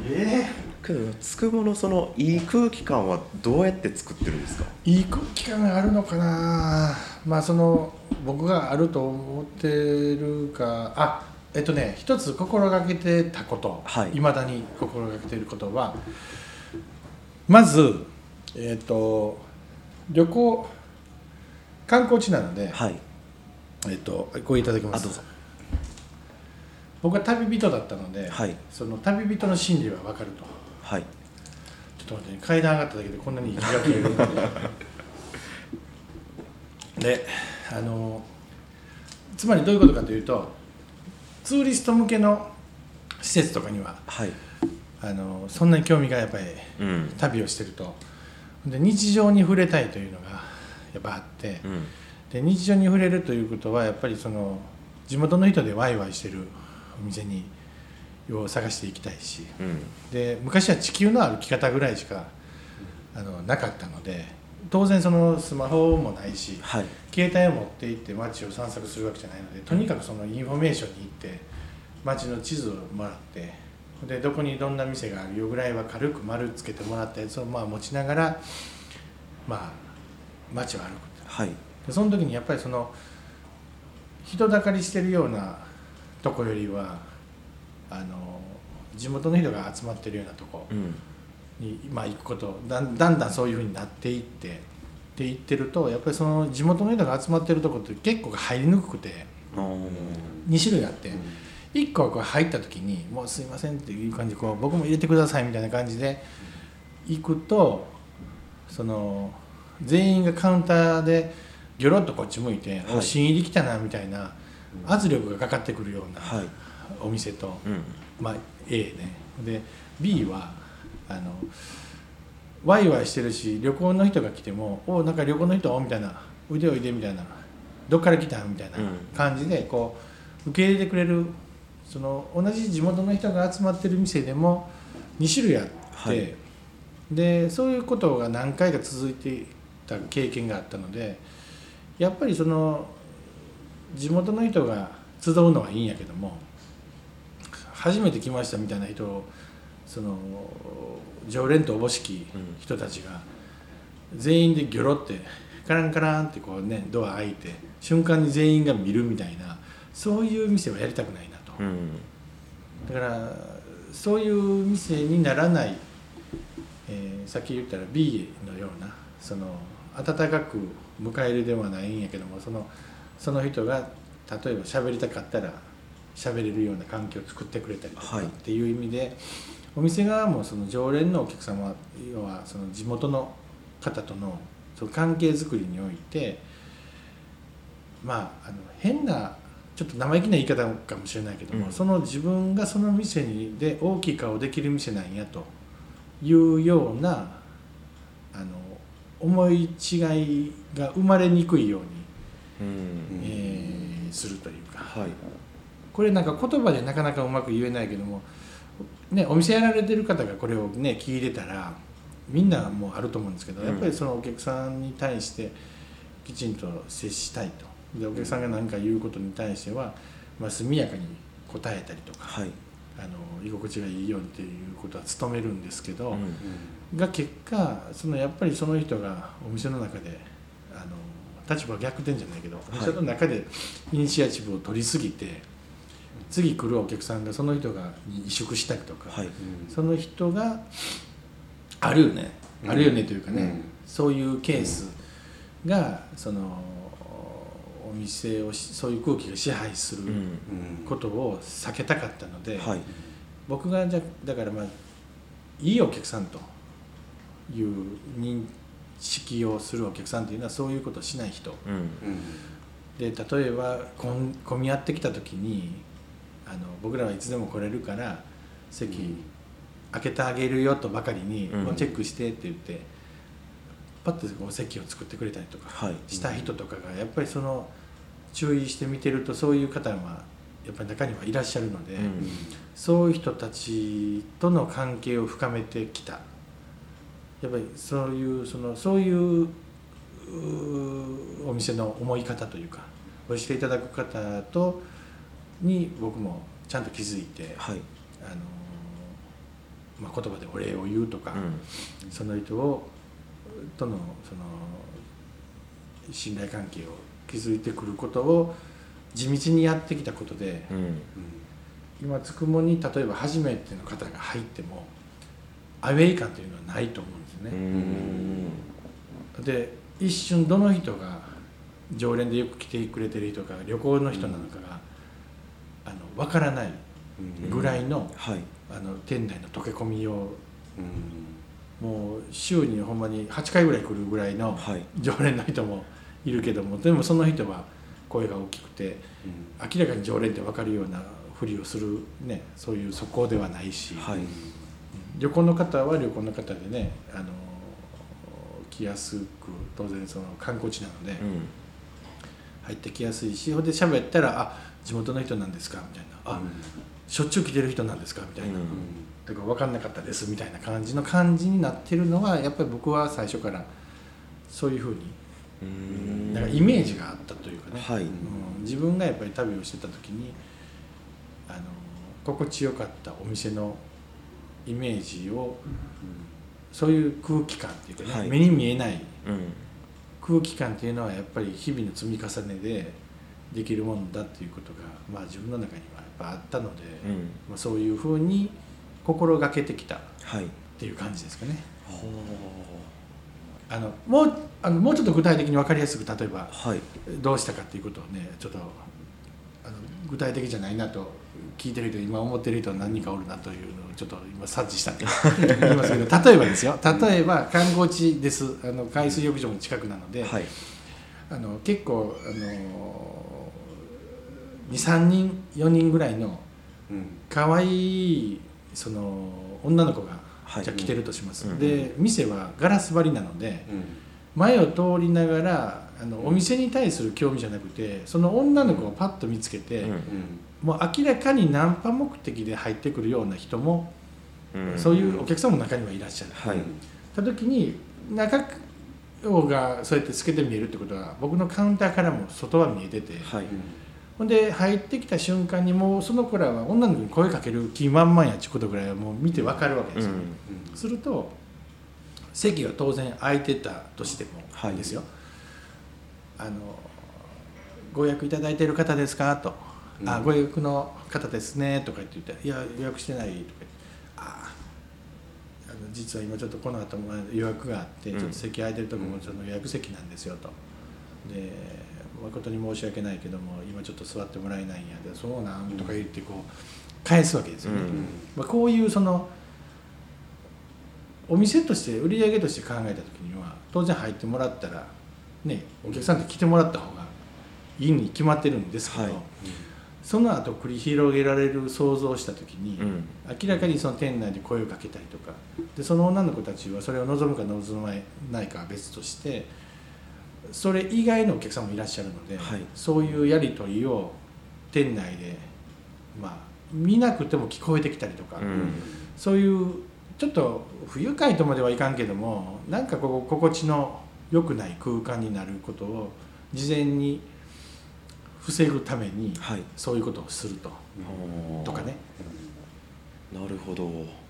えけどつくものそのいい空気感はどうやって作ってるんですか？いい空気感があるのかな？まあその僕があると思ってるかあえっとね一つ心がけてたことはい。まだに心がけていることはまずえっと旅行観光地なので、はいえっとこれいただきます。あどうぞ。僕は旅人だったので、はい。その旅人の心理は分かると。はい。ちょっと待ってね階段上がっただけでこんなに息が切れるん *laughs* でであのつまりどういうことかというとツーリスト向けの施設とかにははい。あのそんなに興味がやっぱりうん。旅をしてると。で日常に触れたいというのがやっぱあって。うんで日常に触れるということはやっぱりその地元の人でワイワイしてるお店にを探していきたいし。うん。で昔は地球の歩き方ぐらいしかあのなかったので当然そのスマホもないしはい。携帯を持って行って街を散策するわけじゃないのでとにかくそのインフォメーションに行って街の地図をもらってでどこにどんな店があるよぐらいは軽く丸つけてもらったやつをまあ持ちながらまあ街を歩くはいでその時にやっぱりその人だかりしてるようなとこよりはあの地元の人が集まってるようなとこうん。に、まあ、行くことだんだんだんそういうふうになっていってって言ってるとやっぱりその地元の人が集まってるとこって結構入りにくくてあー。2種類あって1個はこう入った時に「もうすいません」っていう感じでこう僕も入れてくださいみたいな感じで行くとその全員がカウンターでギョロッとこっち向いて「はい。お新入り来たな」みたいな圧力がかかってくるようなはい。お店と、うん。まあ、A ね。で B はあのワイワイしてるし旅行の人が来ても「おなんか旅行の人?」みたいな「おいでおいで」みたいな「どっから来た?」みたいなうん。感じでこう受け入れてくれるその同じ地元の人が集まってる店でも2種類あって、はい。でそういうことが何回か続いていた経験があったのでやっぱりその地元の人が集うのはいいんやけども初めて来ましたみたいな人をその常連とおぼしき人たちが全員でギョロってカランカランってこうねドア開いて瞬間に全員が見るみたいなそういう店はやりたくないなと。うんだからそういう店にならない、えーさっき言ったら B のようなその温かく迎えるではないんやけどもそのその人が例えば喋りたかったら喋れるような環境を作ってくれたりとかはい。っていう意味で、お店側もその常連のお客様要はその地元の方とのその関係づくりにおいてまああの変なちょっと生意気な言い方かもしれないけども、うん。その自分がその店にで大きい顔できる店なんやというようなあの思い違いが生まれにくいようにうん。えーするというか。はい。これなんか言葉でなかなかうまく言えないけども、ね、お店やられてる方がこれをね聞いてたらみんなもうあると思うんですけど、うん。やっぱりそのお客さんに対してきちんと接したいと。でお客さんが何か言うことに対しては、まあ、速やかに答えたりとか、はい。あの居心地がいいようにということは努めるんですけど、うんが結果そのやっぱりその人がお店の中であの立場逆転じゃないけど、お店の中でイニシアチブを取りすぎて次来るお客さんがその人がに萎縮したりとか、はい。その人があるよね、うん。あるよねというかね、うん。そういうケースがそのお店をしそういう空気が支配するうんうん。ことを避けたかったので、はい。僕がじゃだからまあいいお客さんという認識をするお客さんというのはそういうことをしない人。で例えば混混み合ってきた時にあの僕らはいつでも来れるから席うん。開けてあげるよとばかりに、うん。チェックしてって言ってパッとこう席を作ってくれたりとかはい。した人とかがやっぱりその注意して見てるとそういう方はやっぱり中にはいらっしゃるので。うん。そういう人たちとの関係を深めてきたやっぱりそういうそのそういうお店の思い方というかおしていただく方とに僕もちゃんと気づいて、はい。あのまあ、言葉でお礼を言うとか、うん。その人をとのその信頼関係を築いてくることを地道にやってきたことで、うん。今つくもに例えば初めての方が入ってもアウェイ感というのはないと思うんですうね、んで一瞬どの人が常連でよく来てくれてる人か旅行の人なのかが、あの分からないぐらいの,、はい。あの店内の溶け込みをうん。もう週にほんまに8回ぐらい来るぐらいのはい。常連の人もいるけどもでもその人は声が大きくて明らかに常連って分かるようなふりをする、ね、そういう素行ではないし、はい旅行の方は旅行の方でねあの来やすく当然その観光地なのでうん。入ってきやすいしほんで喋ったら「あ地元の人なんですか」みたいな「あしょっちゅう来てる人なんですか」みたいな。うん。とか分かんなかったですみたいな感じの感じになってるのはやっぱり僕は最初からそういうふうにうん。なんかイメージがあったというかね、はい。うん。自分がやっぱり旅をしてた時にあの心地よかったお店のイメージをそういう空気感っていうかね、はい。目に見えないうん。空気感っていうのはやっぱり日々の積み重ねでできるもんだっていうことが、まあ、自分の中にはやっぱあったので、うん。まあ、そういうふうに心がけてきたっはい。ていう感じですかね。ほあのもうあのもうちょっと具体的に分かりやすく例えばうはい。どうしたかっていうことをねちょっと具体的じゃないなと聞いてる人今思ってる人は何人かおるなというのをちょっと今察知したんで *laughs* 言いますけど例えばですよ例えば観光地です。あの海水浴場も近くなので、はい。あの結構あの23人4人ぐらいのうん。可愛いその女の子が、はい。じゃあ来てるとします、うん。で店はガラス張りなので、うん前を通りながらあのお店に対する興味じゃなくてその女の子をパッと見つけて、うん。もう明らかにナンパ目的で入ってくるような人も、うん。そういうお客さんも中にはいらっしゃる。はい。た時に中がそうやって透けて見えるってことは僕のカウンターからも外は見えてて、はい。ほんで入ってきた瞬間にもうその子らは女の子に声かける気満々やっちゅうことぐらいはもう見てわかるわけですよ、うん。すると席は当然空いてたとしてもはいですよ、あのご予約いただいている方ですか？と、うん。あご予約の方ですねとか言っていや予約してないとかああの実は今ちょっとこの後も予約があってうん。ちょっと席空いてるとこもその予約席なんですよと。で誠に申し訳ないけども今ちょっと座ってもらえないんやでそうなん？とか言ってこう返すわけですよね、うん。まあ、こういうそのお店として売り上げとして考えた時には当然入ってもらったらねお客さんって来てもらった方がいいに決まってるんですけど、はい。その後繰り広げられる想像をした時に、うん。明らかにその店内で声をかけたりとかでその女の子たちはそれを望むか望まないかは別としてそれ以外のお客さんもいらっしゃるので、はい。そういうやり取りを店内でまあ見なくても聞こえてきたりとか、うん。そういうちょっと不愉快とまではいかんけどもなんかこう心地の良くない空間になることを事前に防ぐためにはい。そういうことをすると。とかね。なるほど。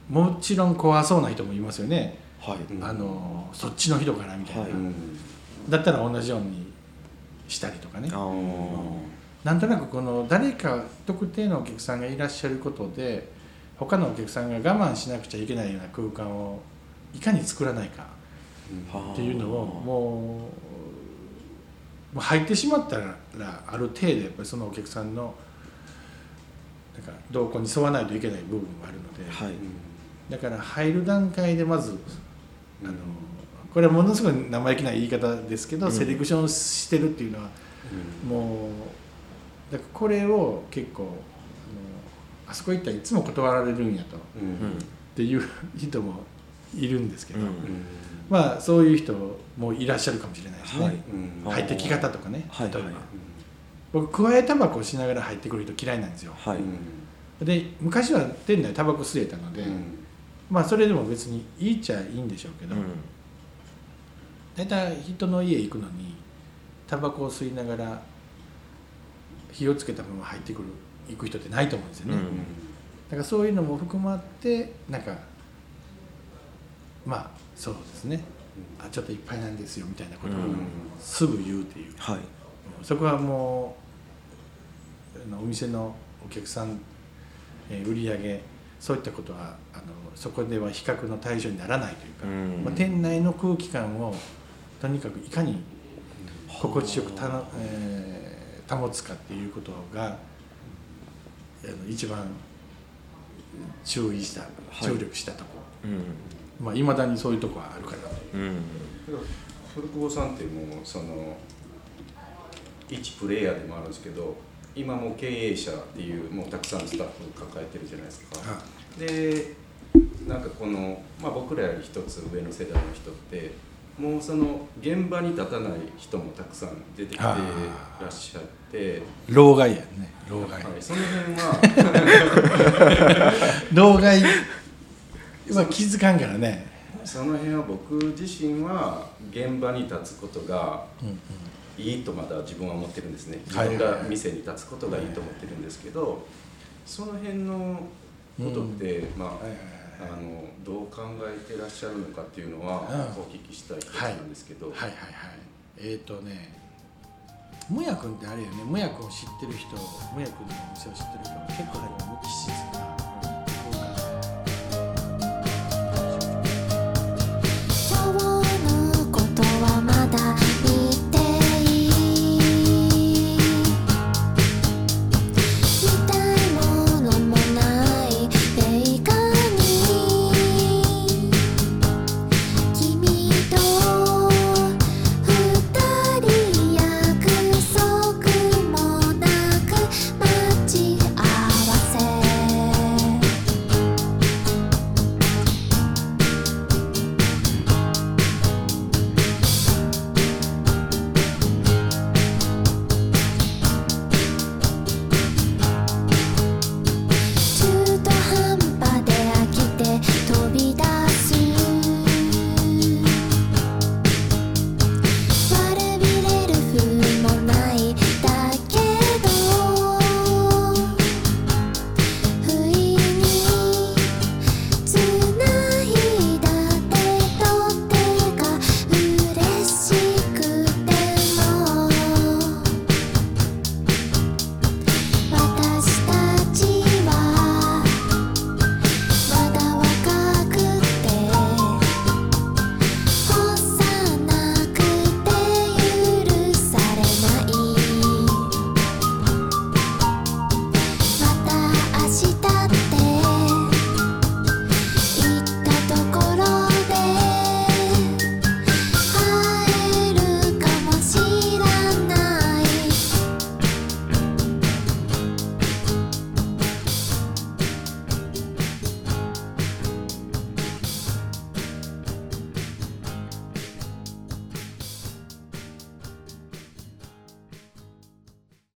もちろん怖そうな人もいますよね、はい。うんあのそっちの人かなみたいな、はい。だったら同じようにしたりとかね。なんとなくこの誰か特定のお客さんがいらっしゃることで他のお客さんが我慢しなくちゃいけないような空間をいかに作らないかっていうのをもう入ってしまったらある程度やっぱりそのお客さんのなんか動向に沿わないといけない部分があるので、はい。だから入る段階でまずあのこれはものすごい生意気な言い方ですけど、うん。セレクションしてるっていうのはもうだからこれを結構あそこ行ったらいつも断られるんやと。っうんていう人もいるんですけど、うん。まあそういう人もいらっしゃるかもしれないですね、はい。うん。入ってき方とかね、はい。例えば、はい。僕加えタバコをしながら入ってくる人嫌いなんですよ。はい。で昔は店内タバコ吸えたので、まあそれでも別にいいっちゃいいんでしょうけど、うん。大体人の家行くのにタバコを吸いながら火をつけたまま入ってくる行く人ってないと思うんですよね、うん。だからそういうのも含まってなんかまあそうですね。あちょっといっぱいなんですよみたいなことをうん。すぐ言うっていう、はい。そこはもうあのお店のお客さん、えー売り上げそういったことはあのそこでは比較の対象にならないというか、うん。まあ、店内の空気感をとにかくいかに心地よくたの、えー保つかっていうことが一番注意した注力したとこ。うん。ろ、まあ、未だにそういうとこはあるかなと。うん。古久保さんってもうその一プレイヤーでもあるんですけど今もう経営者っていうもうたくさんスタッフ抱えてるじゃないですか。でなんかこの、まあ、僕らより一つ上の世代の人ってもうその現場に立たない人もたくさん出てきてらっしゃって、老害やね。老害、はい、その辺は。*laughs* 老害。は気づかんからね、その辺は僕自身は現場に立つことがいいとまだ自分は思ってるんですね。自はい分が店に立つことがいいと思ってるんですけどその辺のことって、まああのどう考えてらっしゃるのかっていうのはうん。お聞きしたい一つなんですけど、はい。はい。はい。えっ、ー、とねむやくんってあれよね。むやくんを知ってる人むやくんのお店を知ってる人は結構無機質な